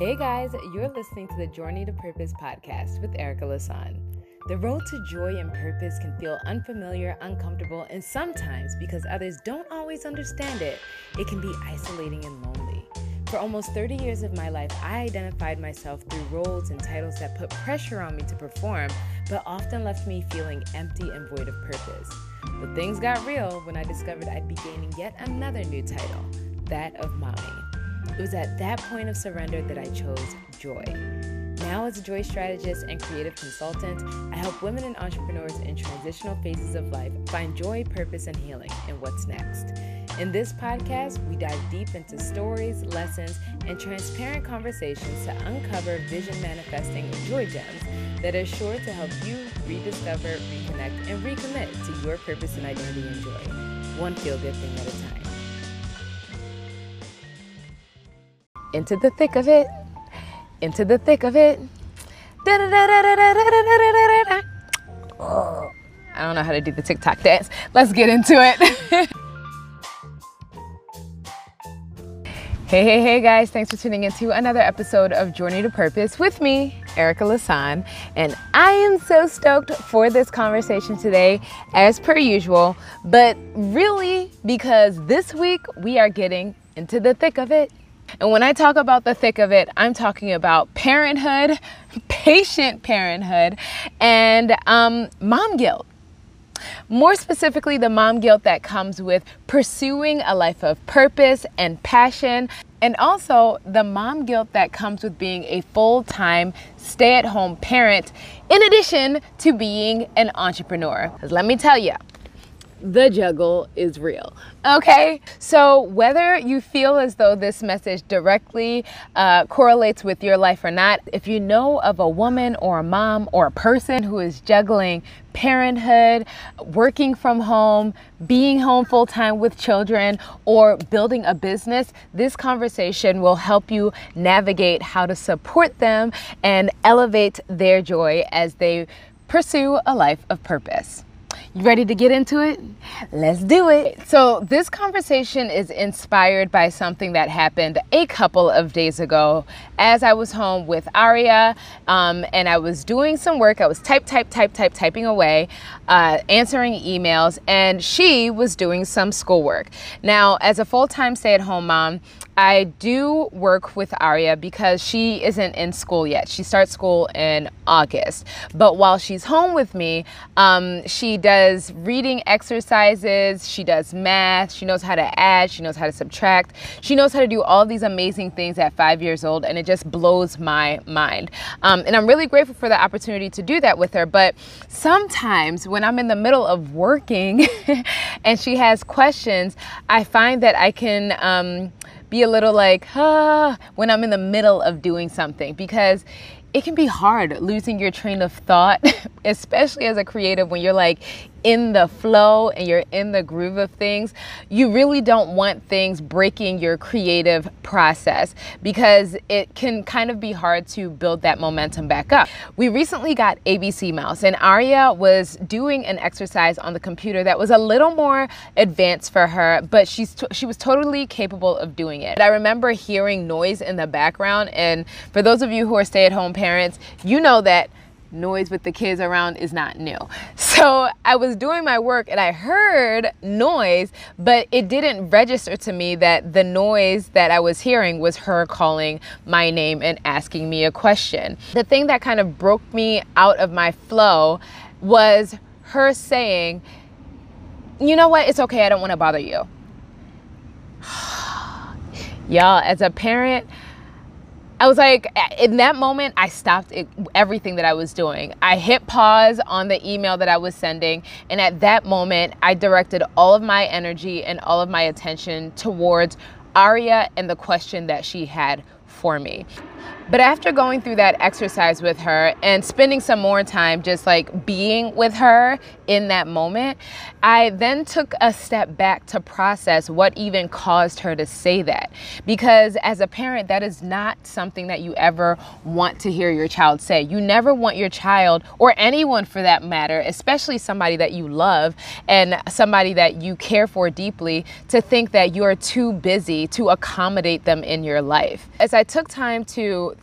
Hey guys, you're listening to the Journey to Purpose podcast with Erica Lasan. The road to joy and purpose can feel unfamiliar, uncomfortable, and sometimes, because others don't always understand it, it can be isolating and lonely. For almost 30 years of my life, I identified myself through roles and titles that put pressure on me to perform, but often left me feeling empty and void of purpose. But things got real when I discovered I'd be gaining yet another new title that of mommy. It was at that point of surrender that I chose joy. Now, as a joy strategist and creative consultant, I help women and entrepreneurs in transitional phases of life find joy, purpose, and healing in what's next. In this podcast, we dive deep into stories, lessons, and transparent conversations to uncover vision manifesting joy gems that are sure to help you rediscover, reconnect, and recommit to your purpose and identity and joy, one feel good thing at a time. Into the thick of it, into the thick of it. Oh, I don't know how to do the TikTok dance. Let's get into it. Hey, hey, hey, guys. Thanks for tuning into another episode of Journey to Purpose with me, Erica Lasan. And I am so stoked for this conversation today, as per usual, but really because this week we are getting into the thick of it. And when I talk about the thick of it, I'm talking about parenthood, patient parenthood, and um, mom guilt. More specifically, the mom guilt that comes with pursuing a life of purpose and passion, and also the mom guilt that comes with being a full time stay at home parent, in addition to being an entrepreneur. Let me tell you, the juggle is real. Okay, so whether you feel as though this message directly uh, correlates with your life or not, if you know of a woman or a mom or a person who is juggling parenthood, working from home, being home full time with children, or building a business, this conversation will help you navigate how to support them and elevate their joy as they pursue a life of purpose. You ready to get into it? Let's do it. So, this conversation is inspired by something that happened a couple of days ago as I was home with Aria um, and I was doing some work. I was type, type, type, type, typing away, uh, answering emails, and she was doing some schoolwork. Now, as a full time stay at home mom, I do work with Aria because she isn't in school yet. She starts school in August. But while she's home with me, um, she does reading exercises, she does math, she knows how to add, she knows how to subtract, she knows how to do all these amazing things at five years old, and it just blows my mind. Um, and I'm really grateful for the opportunity to do that with her. But sometimes when I'm in the middle of working and she has questions, I find that I can. Um, be a little like, ah, when I'm in the middle of doing something because it can be hard losing your train of thought, especially as a creative when you're like in the flow and you're in the groove of things. You really don't want things breaking your creative process because it can kind of be hard to build that momentum back up. We recently got ABC Mouse and Aria was doing an exercise on the computer that was a little more advanced for her, but she's she was totally capable of doing it. I remember hearing noise in the background and for those of you who are stay-at-home parents, you know that noise with the kids around is not new. So I was doing my work and I heard noise, but it didn't register to me that the noise that I was hearing was her calling my name and asking me a question. The thing that kind of broke me out of my flow was her saying, You know what? It's okay. I don't want to bother you. Y'all, as a parent, I was like, in that moment, I stopped it, everything that I was doing. I hit pause on the email that I was sending. And at that moment, I directed all of my energy and all of my attention towards Aria and the question that she had for me. But after going through that exercise with her and spending some more time just like being with her in that moment, I then took a step back to process what even caused her to say that. Because as a parent, that is not something that you ever want to hear your child say. You never want your child, or anyone for that matter, especially somebody that you love and somebody that you care for deeply, to think that you are too busy to accommodate them in your life. As I took time to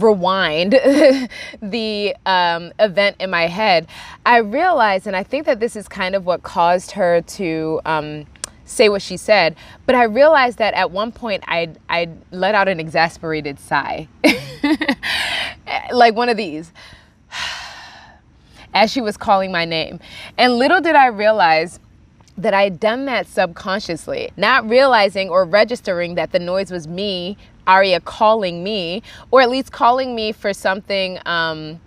rewind the um, event in my head, I realized, and I think that this is kind of what caused her to um, say what she said, but I realized that at one point I I let out an exasperated sigh, like one of these, as she was calling my name, and little did I realize that I had done that subconsciously, not realizing or registering that the noise was me Aria calling me, or at least calling me for something um,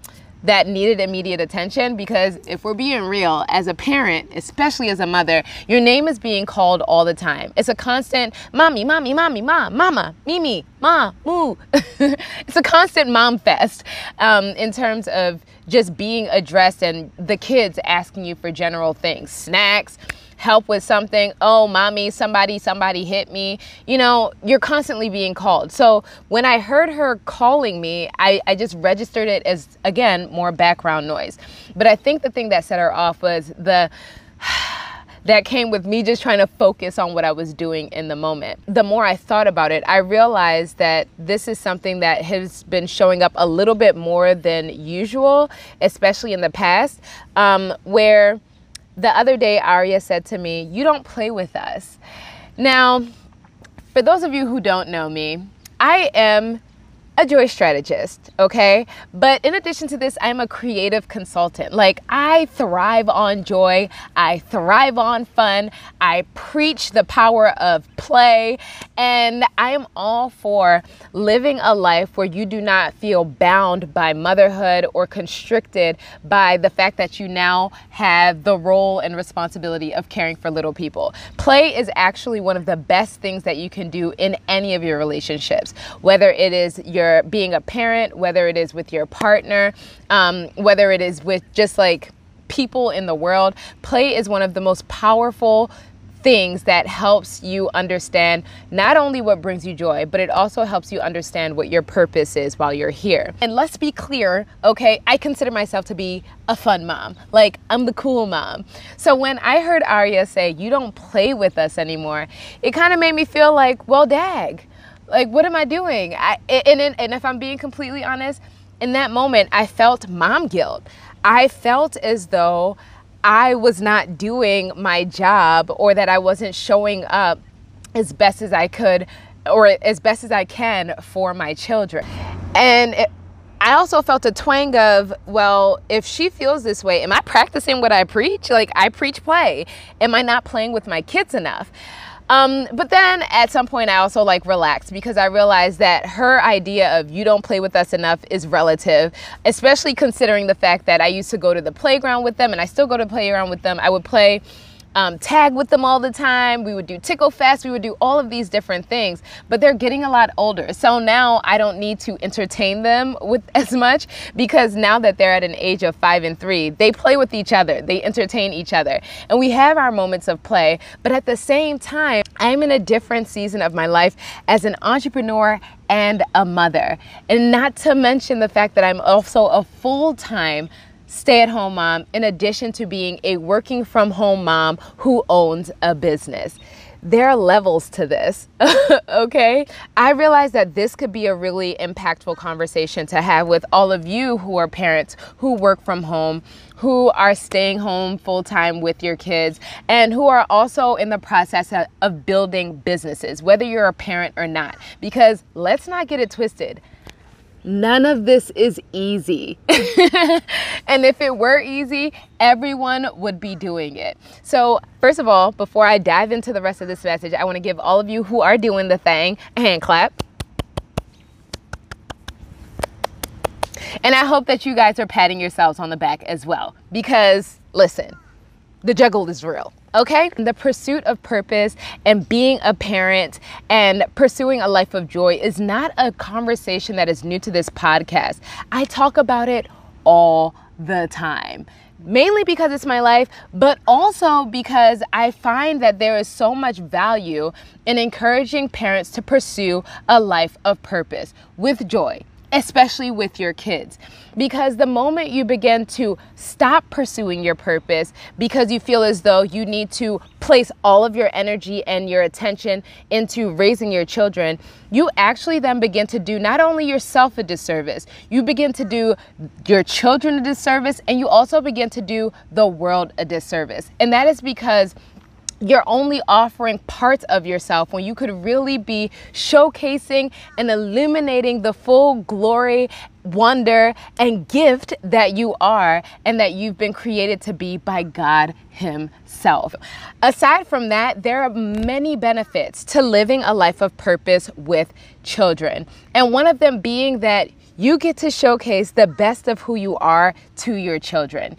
that needed immediate attention. Because if we're being real, as a parent, especially as a mother, your name is being called all the time. It's a constant mommy, mommy, mommy, mom, mama, mimi, ma, moo. it's a constant mom fest um, in terms of just being addressed and the kids asking you for general things, snacks help with something, oh, mommy, somebody, somebody hit me, you know, you're constantly being called. So when I heard her calling me, I, I just registered it as, again, more background noise. But I think the thing that set her off was the. that came with me just trying to focus on what I was doing in the moment. The more I thought about it, I realized that this is something that has been showing up a little bit more than usual, especially in the past, um, where the other day, Aria said to me, You don't play with us. Now, for those of you who don't know me, I am a joy strategist, okay? But in addition to this, I'm a creative consultant. Like, I thrive on joy, I thrive on fun, I preach the power of play, and I am all for living a life where you do not feel bound by motherhood or constricted by the fact that you now have the role and responsibility of caring for little people. Play is actually one of the best things that you can do in any of your relationships, whether it is your being a parent, whether it is with your partner, um, whether it is with just like people in the world, play is one of the most powerful things that helps you understand not only what brings you joy, but it also helps you understand what your purpose is while you're here. And let's be clear, okay? I consider myself to be a fun mom. Like, I'm the cool mom. So when I heard Aria say, You don't play with us anymore, it kind of made me feel like, Well, dag like, what am I doing? I, and, and, and if I'm being completely honest, in that moment, I felt mom guilt. I felt as though I was not doing my job or that I wasn't showing up as best as I could or as best as I can for my children. And it, I also felt a twang of, well, if she feels this way, am I practicing what I preach? Like, I preach play. Am I not playing with my kids enough? Um, but then at some point, I also like relaxed because I realized that her idea of you don't play with us enough is relative, especially considering the fact that I used to go to the playground with them and I still go to the playground with them. I would play um, tag with them all the time. We would do Tickle Fest. We would do all of these different things. But they're getting a lot older. So now I don't need to entertain them with as much because now that they're at an age of five and three, they play with each other. They entertain each other. And we have our moments of play. But at the same time, I'm in a different season of my life as an entrepreneur and a mother. And not to mention the fact that I'm also a full time stay at home mom in addition to being a working from home mom who owns a business. There are levels to this, okay? I realize that this could be a really impactful conversation to have with all of you who are parents who work from home, who are staying home full time with your kids, and who are also in the process of building businesses, whether you're a parent or not. Because let's not get it twisted None of this is easy. and if it were easy, everyone would be doing it. So, first of all, before I dive into the rest of this message, I want to give all of you who are doing the thing a hand clap. And I hope that you guys are patting yourselves on the back as well. Because, listen, the juggle is real. Okay? The pursuit of purpose and being a parent and pursuing a life of joy is not a conversation that is new to this podcast. I talk about it all the time mainly because it's my life, but also because I find that there is so much value in encouraging parents to pursue a life of purpose with joy especially with your kids. Because the moment you begin to stop pursuing your purpose because you feel as though you need to place all of your energy and your attention into raising your children, you actually then begin to do not only yourself a disservice, you begin to do your children a disservice, and you also begin to do the world a disservice. And that is because you're only offering parts of yourself when you could really be showcasing and illuminating the full glory, wonder, and gift that you are and that you've been created to be by God Himself. Aside from that, there are many benefits to living a life of purpose with children. And one of them being that you get to showcase the best of who you are to your children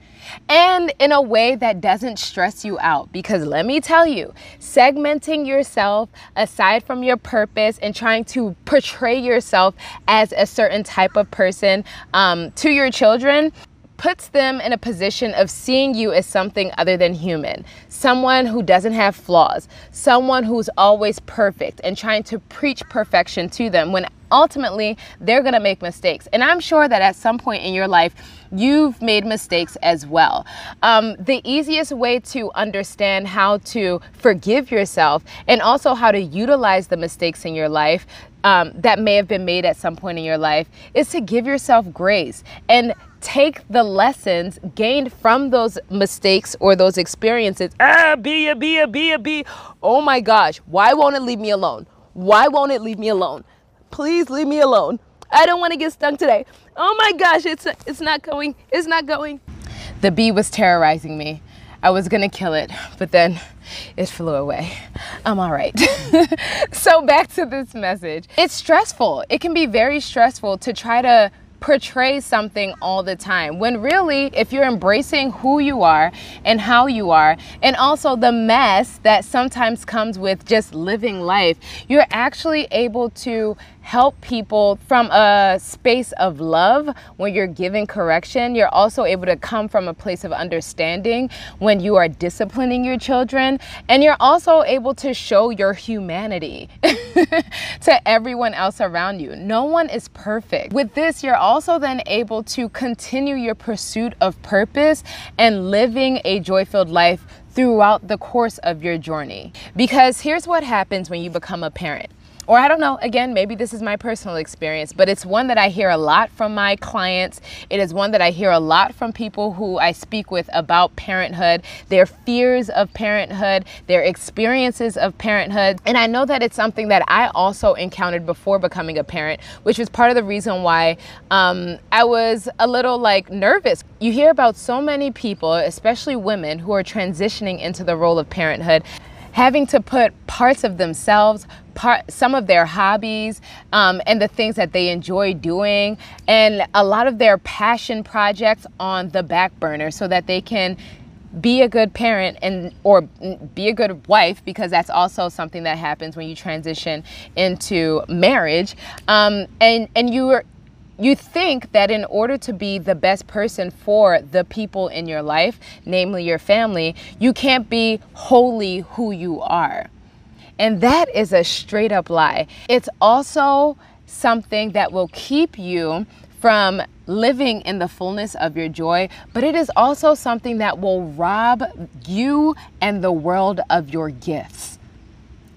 and in a way that doesn't stress you out. Because let me tell you, segmenting yourself aside from your purpose and trying to portray yourself as a certain type of person um, to your children puts them in a position of seeing you as something other than human, someone who doesn't have flaws, someone who's always perfect, and trying to preach perfection to them when ultimately they're going to make mistakes. And I'm sure that at some point in your life, you've made mistakes as well. Um, the easiest way to understand how to forgive yourself and also how to utilize the mistakes in your life um, that may have been made at some point in your life is to give yourself grace and take the lessons gained from those mistakes or those experiences. Ah, be a, be a, be a, be. Oh my gosh, why won't it leave me alone? Why won't it leave me alone? Please leave me alone. I don't want to get stung today. Oh my gosh, it's it's not going. It's not going. The bee was terrorizing me. I was gonna kill it, but then it flew away. I'm all right. so back to this message. It's stressful. It can be very stressful to try to portray something all the time when really if you're embracing who you are and how you are and also the mess that sometimes comes with just living life you're actually able to help people from a space of love when you're giving correction. You're also able to come from a place of understanding when you are disciplining your children. And you're also able to show your humanity to everyone else around you. No one is perfect. With this, you're also then able to continue your pursuit of purpose and living a joy filled life throughout the course of your journey. Because here's what happens when you become a parent or I don't know, again, maybe this is my personal experience, but it's one that I hear a lot from my clients. It is one that I hear a lot from people who I speak with about parenthood, their fears of parenthood, their experiences of parenthood. And I know that it's something that I also encountered before becoming a parent, which was part of the reason why um, I was a little like nervous. You hear about so many people, especially women, who are transitioning into the role of parenthood having to put parts of themselves, part, some of their hobbies, um, and the things that they enjoy doing, and a lot of their passion projects on the back burner so that they can be a good parent and or be a good wife because that's also something that happens when you transition into marriage um, and and you are you think that in order to be the best person for the people in your life, namely your family, you can't be wholly who you are. And that is a straight up lie. It's also something that will keep you from living in the fullness of your joy, but it is also something that will rob you and the world of your gifts.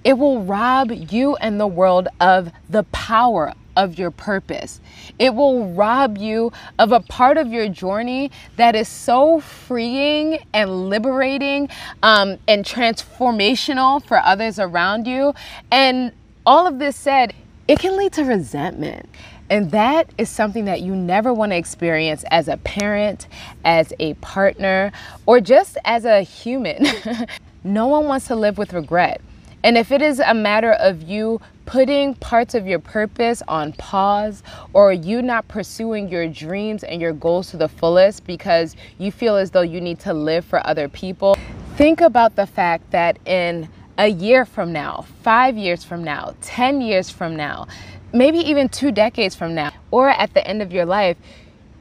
It will rob you and the world of the power of your purpose. It will rob you of a part of your journey that is so freeing and liberating um, and transformational for others around you. And all of this said, it can lead to resentment. And that is something that you never want to experience as a parent, as a partner, or just as a human. no one wants to live with regret. And if it is a matter of you putting parts of your purpose on pause or you not pursuing your dreams and your goals to the fullest because you feel as though you need to live for other people, Think about the fact that in a year from now, five years from now, 10 years from now, maybe even two decades from now, or at the end of your life,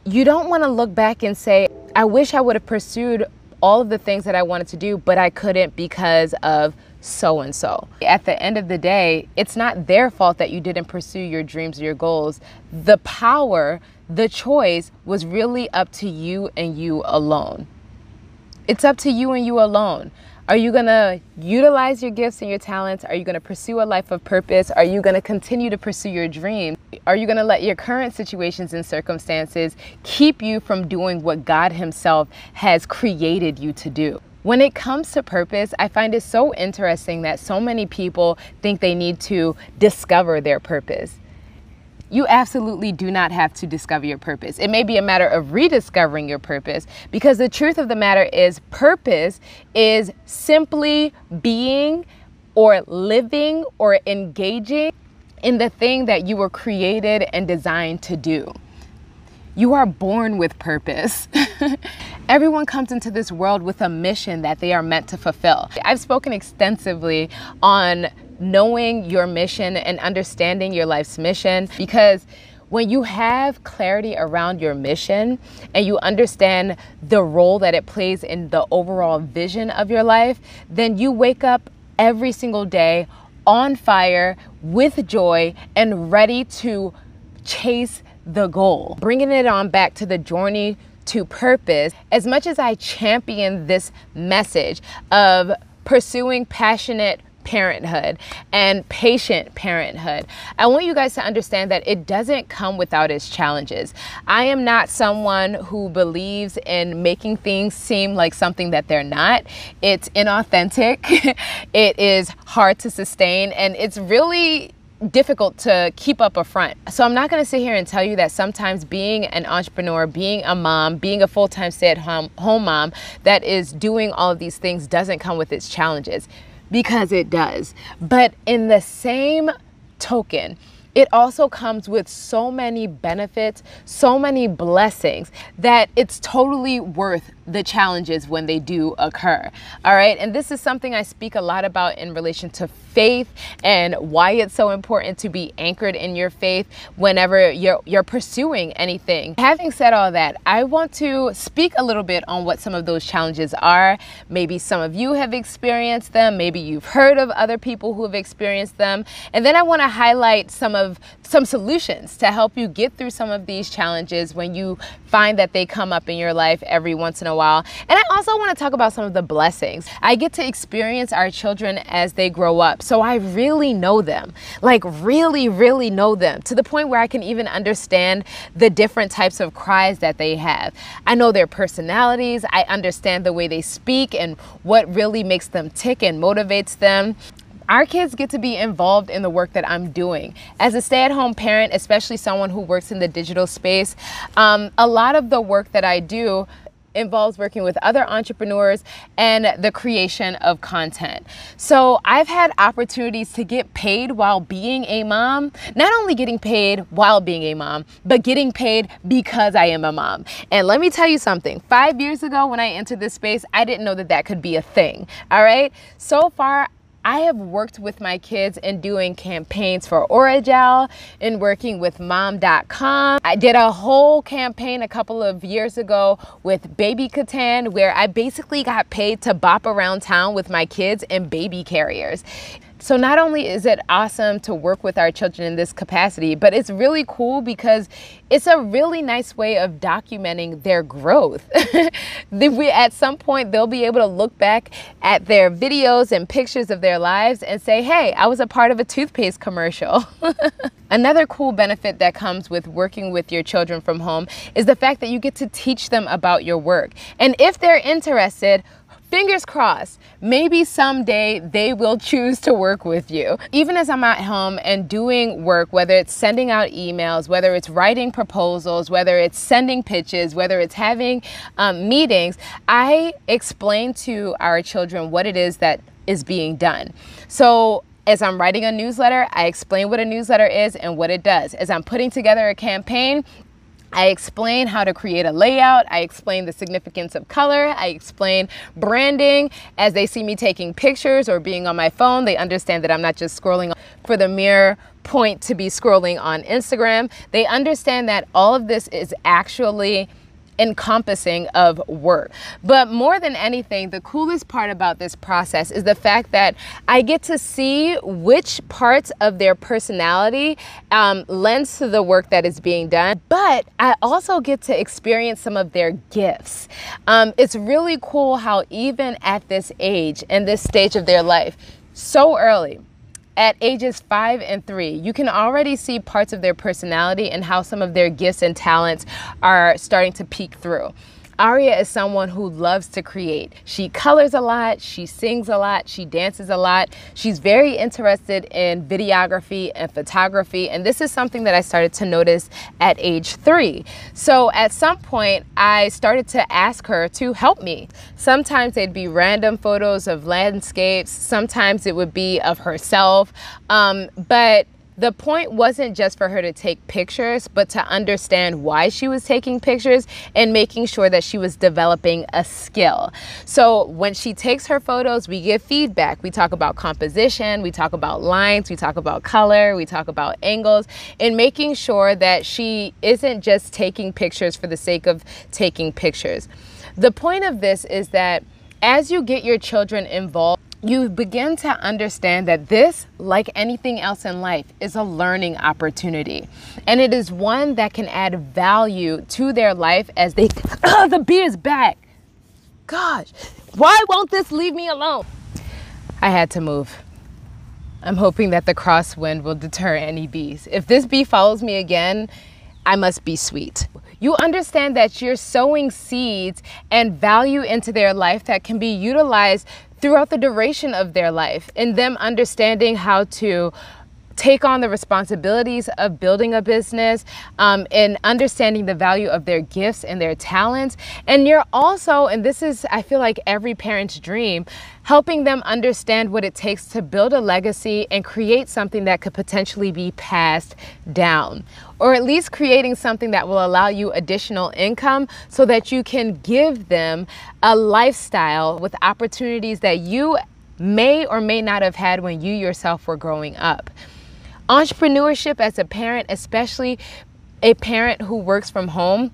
you don't want to look back and say, I wish I would have pursued all of the things that I wanted to do, but I couldn't because of so and so. At the end of the day, it's not their fault that you didn't pursue your dreams or your goals. The power, the choice was really up to you and you alone. It's up to you and you alone. Are you going to utilize your gifts and your talents? Are you going to pursue a life of purpose? Are you going to continue to pursue your dream? Are you going to let your current situations and circumstances keep you from doing what God Himself has created you to do? When it comes to purpose, I find it so interesting that so many people think they need to discover their purpose you absolutely do not have to discover your purpose. It may be a matter of rediscovering your purpose because the truth of the matter is, purpose is simply being or living or engaging in the thing that you were created and designed to do. You are born with purpose. Everyone comes into this world with a mission that they are meant to fulfill. I've spoken extensively on knowing your mission and understanding your life's mission because when you have clarity around your mission and you understand the role that it plays in the overall vision of your life, then you wake up every single day on fire with joy and ready to chase the goal. Bringing it on back to the journey to purpose, as much as I champion this message of pursuing passionate parenthood and patient parenthood. I want you guys to understand that it doesn't come without its challenges. I am not someone who believes in making things seem like something that they're not. It's inauthentic, it is hard to sustain, and it's really difficult to keep up a front. So I'm not going to sit here and tell you that sometimes being an entrepreneur, being a mom, being a full-time stay-at-home home mom that is doing all of these things doesn't come with its challenges because it does. But in the same token, it also comes with so many benefits, so many blessings that it's totally worth the challenges when they do occur. All right. And this is something I speak a lot about in relation to faith and why it's so important to be anchored in your faith whenever you're you're pursuing anything. Having said all that, I want to speak a little bit on what some of those challenges are. Maybe some of you have experienced them, maybe you've heard of other people who have experienced them. And then I want to highlight some of some solutions to help you get through some of these challenges when you find that they come up in your life every once in a while. And I also want to talk about some of the blessings. I get to experience our children as they grow up. So I really know them, like really, really know them to the point where I can even understand the different types of cries that they have. I know their personalities, I understand the way they speak and what really makes them tick and motivates them our kids get to be involved in the work that I'm doing. As a stay at home parent, especially someone who works in the digital space, um, a lot of the work that I do involves working with other entrepreneurs and the creation of content. So I've had opportunities to get paid while being a mom, not only getting paid while being a mom, but getting paid because I am a mom. And let me tell you something, five years ago when I entered this space, I didn't know that that could be a thing. All right. So far, I have worked with my kids in doing campaigns for Orajel, and working with mom.com. I did a whole campaign a couple of years ago with Baby K'tan where I basically got paid to bop around town with my kids and baby carriers. So not only is it awesome to work with our children in this capacity, but it's really cool because it's a really nice way of documenting their growth. we, at some point, they'll be able to look back at their videos and pictures of their lives and say, hey, I was a part of a toothpaste commercial. Another cool benefit that comes with working with your children from home is the fact that you get to teach them about your work. And if they're interested, fingers crossed, maybe someday they will choose to work with you. Even as I'm at home and doing work, whether it's sending out emails, whether it's writing proposals, whether it's sending pitches, whether it's having um, meetings, I explain to our children what it is that is being done. So as I'm writing a newsletter, I explain what a newsletter is and what it does. As I'm putting together a campaign, I explain how to create a layout. I explain the significance of color. I explain branding. As they see me taking pictures or being on my phone, they understand that I'm not just scrolling for the mere point to be scrolling on Instagram. They understand that all of this is actually encompassing of work. But more than anything, the coolest part about this process is the fact that I get to see which parts of their personality um, lends to the work that is being done. But I also get to experience some of their gifts. Um, it's really cool how, even at this age and this stage of their life, so early, at ages five and three, you can already see parts of their personality and how some of their gifts and talents are starting to peek through. Aria is someone who loves to create. She colors a lot, she sings a lot, she dances a lot. She's very interested in videography and photography, and this is something that I started to notice at age three. So at some point, I started to ask her to help me. Sometimes they'd be random photos of landscapes, sometimes it would be of herself, um, but the point wasn't just for her to take pictures, but to understand why she was taking pictures and making sure that she was developing a skill. So when she takes her photos, we give feedback. We talk about composition, we talk about lines, we talk about color, we talk about angles, and making sure that she isn't just taking pictures for the sake of taking pictures. The point of this is that as you get your children involved, you begin to understand that this, like anything else in life, is a learning opportunity. And it is one that can add value to their life as they. Oh, the bee is back. Gosh, why won't this leave me alone? I had to move. I'm hoping that the crosswind will deter any bees. If this bee follows me again, I must be sweet. You understand that you're sowing seeds and value into their life that can be utilized throughout the duration of their life and them understanding how to take on the responsibilities of building a business um, and understanding the value of their gifts and their talents. And you're also, and this is, I feel like every parent's dream, helping them understand what it takes to build a legacy and create something that could potentially be passed down. Or at least creating something that will allow you additional income so that you can give them a lifestyle with opportunities that you may or may not have had when you yourself were growing up. Entrepreneurship as a parent, especially a parent who works from home,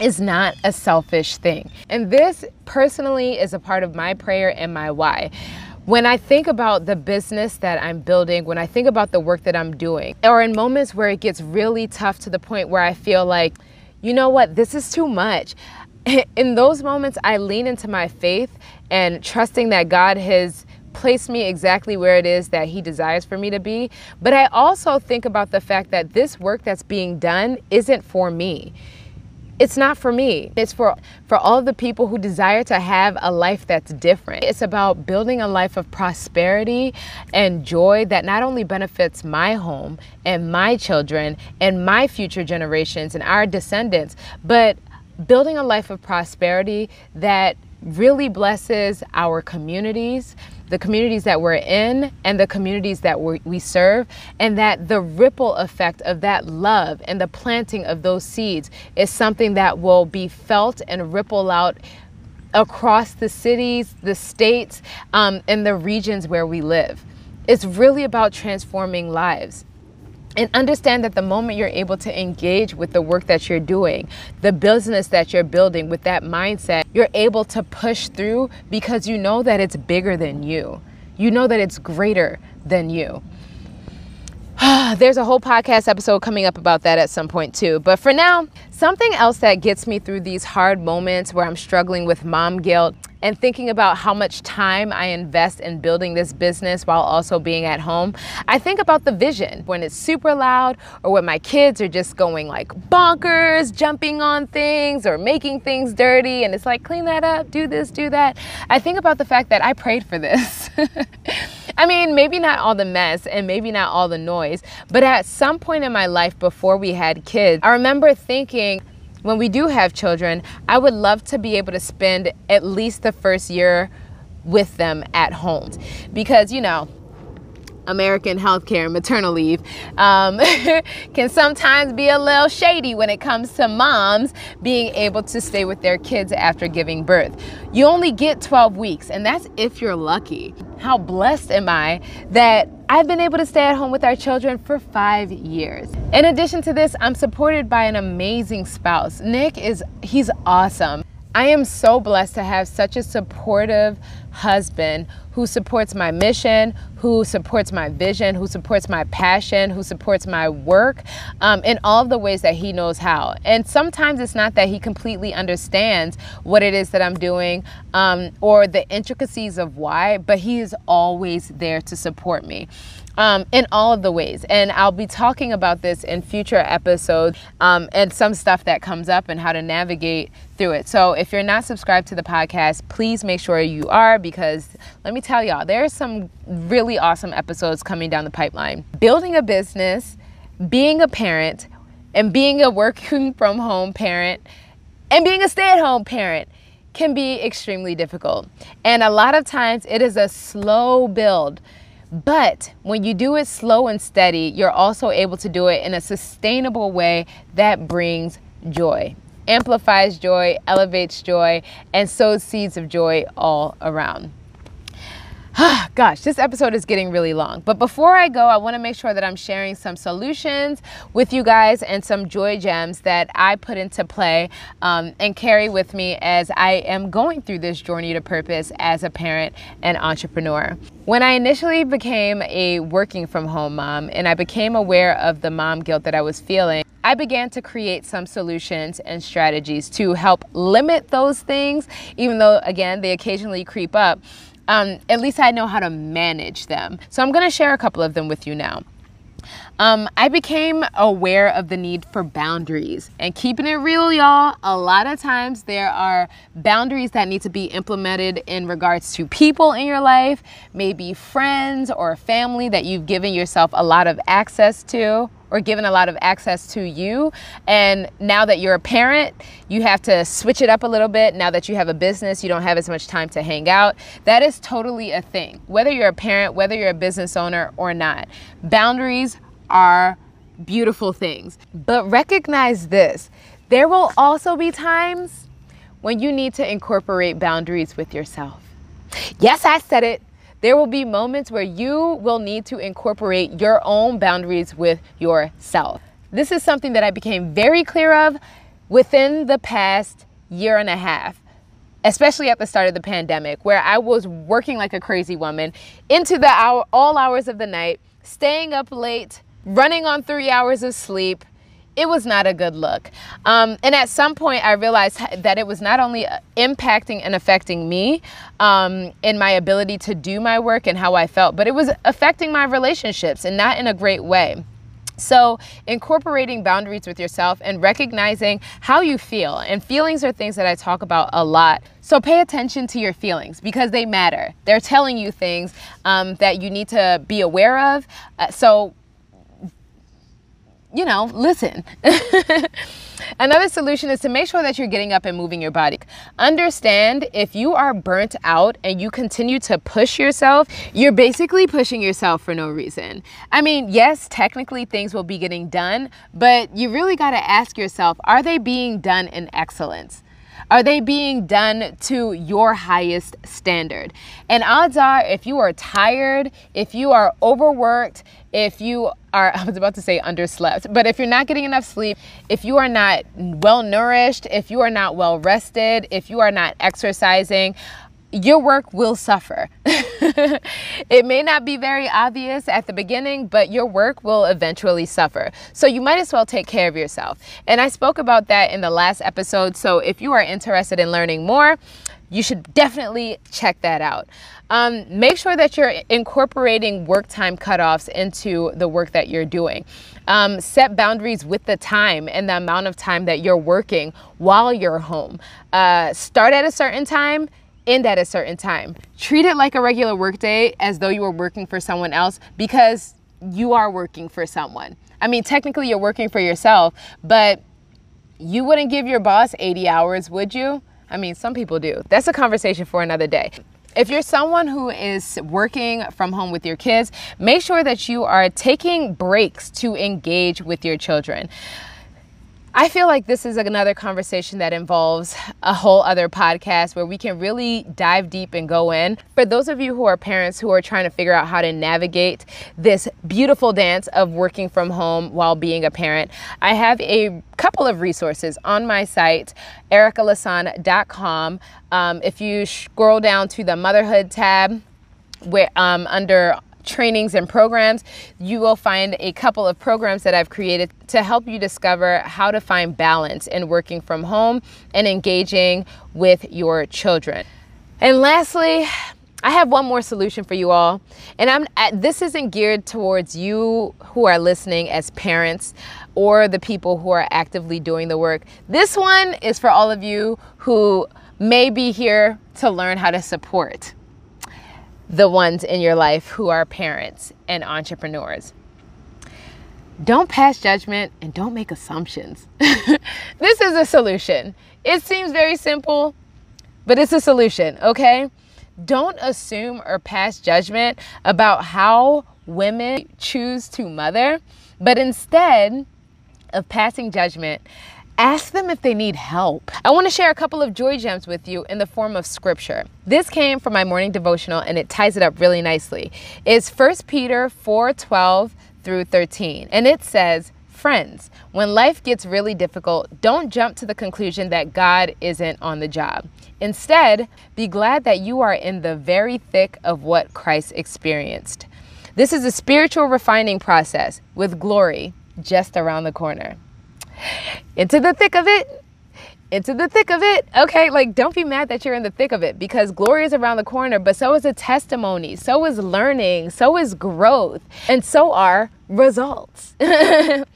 is not a selfish thing. And this personally is a part of my prayer and my why. When I think about the business that I'm building, when I think about the work that I'm doing, or in moments where it gets really tough to the point where I feel like, you know what, this is too much. In those moments, I lean into my faith and trusting that God has place me exactly where it is that He desires for me to be. But I also think about the fact that this work that's being done isn't for me. It's not for me. It's for for all the people who desire to have a life that's different. It's about building a life of prosperity and joy that not only benefits my home and my children and my future generations and our descendants, but building a life of prosperity that really blesses our communities, the communities that we're in and the communities that we serve, and that the ripple effect of that love and the planting of those seeds is something that will be felt and ripple out across the cities, the states, um, and the regions where we live. It's really about transforming lives and understand that the moment you're able to engage with the work that you're doing, the business that you're building with that mindset, you're able to push through because you know that it's bigger than you. You know that it's greater than you. There's a whole podcast episode coming up about that at some point too. But for now, something else that gets me through these hard moments where I'm struggling with mom guilt and thinking about how much time I invest in building this business while also being at home, I think about the vision when it's super loud or when my kids are just going like bonkers, jumping on things or making things dirty, and it's like, clean that up, do this, do that. I think about the fact that I prayed for this. I mean, maybe not all the mess and maybe not all the noise, but at some point in my life before we had kids, I remember thinking, when we do have children, I would love to be able to spend at least the first year with them at home. Because, you know, American healthcare maternal leave um, can sometimes be a little shady when it comes to moms being able to stay with their kids after giving birth. You only get 12 weeks, and that's if you're lucky. How blessed am I that I've been able to stay at home with our children for five years. In addition to this, I'm supported by an amazing spouse. Nick is, he's awesome. I am so blessed to have such a supportive husband who supports my mission, who supports my vision, who supports my passion, who supports my work um, in all of the ways that he knows how. And sometimes it's not that he completely understands what it is that I'm doing um, or the intricacies of why, but he is always there to support me um, in all of the ways. And I'll be talking about this in future episodes um, and some stuff that comes up and how to navigate through it. So if you're not subscribed to the podcast, please make sure you are because let me tell y'all, there's some really awesome episodes coming down the pipeline. Building a business, being a parent, and being a working from home parent, and being a stay at home parent can be extremely difficult. And a lot of times it is a slow build. But when you do it slow and steady, you're also able to do it in a sustainable way that brings joy, amplifies joy, elevates joy, and sows seeds of joy all around. Gosh, this episode is getting really long. But before I go, I want to make sure that I'm sharing some solutions with you guys and some joy gems that I put into play um, and carry with me as I am going through this journey to purpose as a parent and entrepreneur. When I initially became a working from home mom and I became aware of the mom guilt that I was feeling, I began to create some solutions and strategies to help limit those things, even though, again, they occasionally creep up um, at least I know how to manage them. So I'm going to share a couple of them with you now. Um, I became aware of the need for boundaries. And keeping it real, y'all, a lot of times there are boundaries that need to be implemented in regards to people in your life, maybe friends or family that you've given yourself a lot of access to or given a lot of access to you. And now that you're a parent, you have to switch it up a little bit. Now that you have a business, you don't have as much time to hang out. That is totally a thing, whether you're a parent, whether you're a business owner or not. Boundaries are beautiful things. But recognize this there will also be times when you need to incorporate boundaries with yourself. Yes, I said it. There will be moments where you will need to incorporate your own boundaries with yourself. This is something that I became very clear of within the past year and a half, especially at the start of the pandemic, where I was working like a crazy woman into the hour, all hours of the night, staying up late, running on three hours of sleep, it was not a good look. Um, and at some point, I realized that it was not only impacting and affecting me um, in my ability to do my work and how I felt, but it was affecting my relationships and not in a great way. So, incorporating boundaries with yourself and recognizing how you feel. And feelings are things that I talk about a lot. So, pay attention to your feelings because they matter. They're telling you things um, that you need to be aware of. Uh, so, you know, listen. Another solution is to make sure that you're getting up and moving your body. Understand if you are burnt out and you continue to push yourself, you're basically pushing yourself for no reason. I mean, yes, technically things will be getting done, but you really got to ask yourself are they being done in excellence? Are they being done to your highest standard? And odds are, if you are tired, if you are overworked, if you are, I was about to say underslept, but if you're not getting enough sleep, if you are not well nourished, if you are not well rested, if you are not exercising, your work will suffer. it may not be very obvious at the beginning, but your work will eventually suffer. So you might as well take care of yourself. And I spoke about that in the last episode. So if you are interested in learning more, you should definitely check that out. Um, make sure that you're incorporating work time cutoffs into the work that you're doing. Um, set boundaries with the time and the amount of time that you're working while you're home. Uh, start at a certain time end at a certain time. Treat it like a regular workday as though you were working for someone else because you are working for someone. I mean, technically you're working for yourself, but you wouldn't give your boss 80 hours, would you? I mean, some people do. That's a conversation for another day. If you're someone who is working from home with your kids, make sure that you are taking breaks to engage with your children. I feel like this is another conversation that involves a whole other podcast where we can really dive deep and go in. For those of you who are parents who are trying to figure out how to navigate this beautiful dance of working from home while being a parent, I have a couple of resources on my site, ericalasan.com. Um, if you scroll down to the motherhood tab, where um, under trainings and programs, you will find a couple of programs that I've created to help you discover how to find balance in working from home and engaging with your children. And lastly, I have one more solution for you all. And I'm this isn't geared towards you who are listening as parents or the people who are actively doing the work. This one is for all of you who may be here to learn how to support the ones in your life who are parents and entrepreneurs. Don't pass judgment and don't make assumptions. this is a solution. It seems very simple, but it's a solution, okay? Don't assume or pass judgment about how women choose to mother, but instead of passing judgment, ask them if they need help. I want to share a couple of joy gems with you in the form of scripture. This came from my morning devotional and it ties it up really nicely. It's 1 Peter 4:12 through 13. And it says, Friends, when life gets really difficult, don't jump to the conclusion that God isn't on the job. Instead, be glad that you are in the very thick of what Christ experienced. This is a spiritual refining process with glory just around the corner into the thick of it into the thick of it. Okay, like don't be mad that you're in the thick of it because glory is around the corner, but so is a testimony, so is learning, so is growth, and so are results. and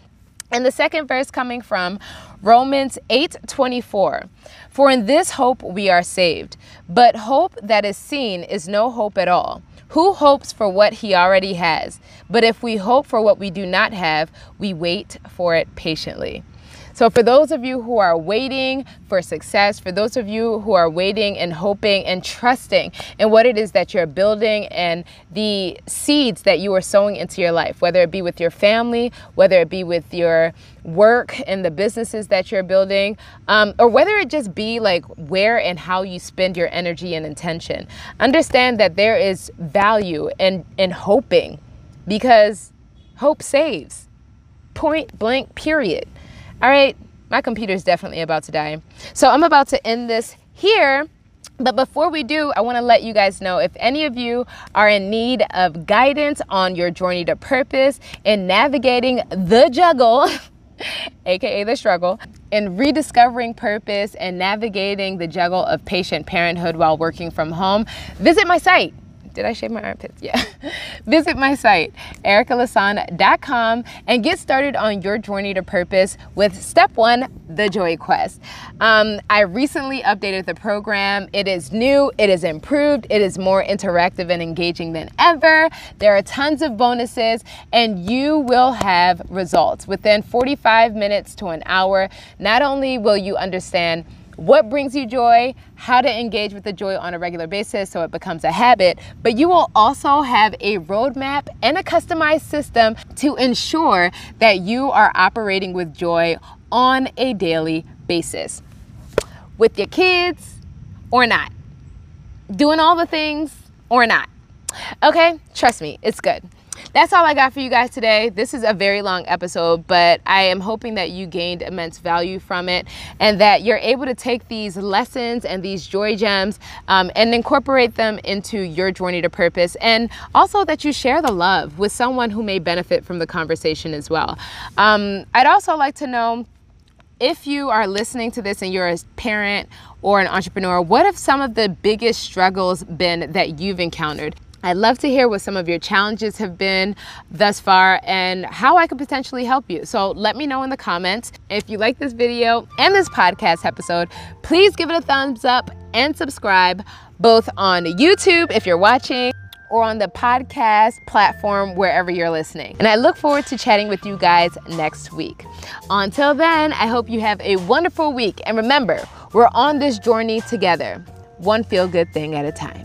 the second verse coming from Romans 8:24. For in this hope we are saved, but hope that is seen is no hope at all. Who hopes for what he already has? But if we hope for what we do not have, we wait for it patiently. So, for those of you who are waiting for success, for those of you who are waiting and hoping and trusting in what it is that you're building and the seeds that you are sowing into your life, whether it be with your family, whether it be with your work and the businesses that you're building, um, or whether it just be like where and how you spend your energy and intention, understand that there is value in, in hoping because hope saves. Point blank, period. All right, my computer is definitely about to die. So I'm about to end this here. But before we do, I want to let you guys know if any of you are in need of guidance on your journey to purpose in navigating the juggle, aka the struggle, in rediscovering purpose and navigating the juggle of patient parenthood while working from home, visit my site did I shave my armpits? Yeah. Visit my site, ericalasan.com, and get started on your journey to purpose with step one, the Joy Quest. Um, I recently updated the program. It is new, it is improved, it is more interactive and engaging than ever. There are tons of bonuses, and you will have results within 45 minutes to an hour. Not only will you understand what brings you joy, how to engage with the joy on a regular basis so it becomes a habit, but you will also have a roadmap and a customized system to ensure that you are operating with joy on a daily basis. With your kids or not, doing all the things or not. Okay, trust me, it's good that's all I got for you guys today. This is a very long episode, but I am hoping that you gained immense value from it and that you're able to take these lessons and these joy gems um, and incorporate them into your journey to purpose. And also that you share the love with someone who may benefit from the conversation as well. Um, I'd also like to know if you are listening to this and you're a parent or an entrepreneur, what have some of the biggest struggles been that you've encountered? I'd love to hear what some of your challenges have been thus far and how I could potentially help you. So let me know in the comments. If you like this video and this podcast episode, please give it a thumbs up and subscribe both on YouTube if you're watching or on the podcast platform wherever you're listening. And I look forward to chatting with you guys next week. Until then, I hope you have a wonderful week. And remember, we're on this journey together, one feel good thing at a time.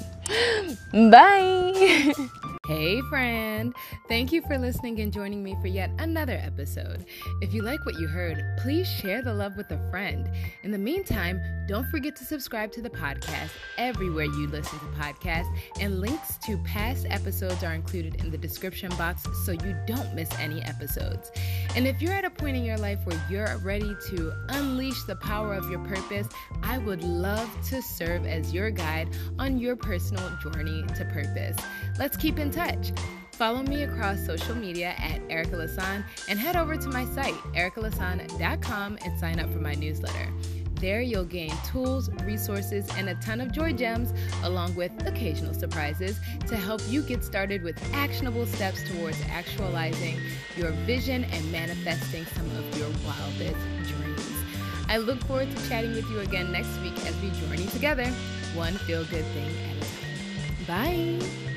Bye. Hey, friend. Thank you for listening and joining me for yet another episode. If you like what you heard, please share the love with a friend. In the meantime, don't forget to subscribe to the podcast everywhere you listen to podcasts, and links to past episodes are included in the description box so you don't miss any episodes. And if you're at a point in your life where you're ready to unleash the power of your purpose, I would love to serve as your guide on your personal journey to purpose. Let's keep in touch. Follow me across social media at Erica Lasan and head over to my site, ericalasan.com, and sign up for my newsletter. There, you'll gain tools, resources, and a ton of joy gems, along with occasional surprises, to help you get started with actionable steps towards actualizing your vision and manifesting some of your wildest dreams. I look forward to chatting with you again next week as we journey together, one feel good thing at a time. Bye.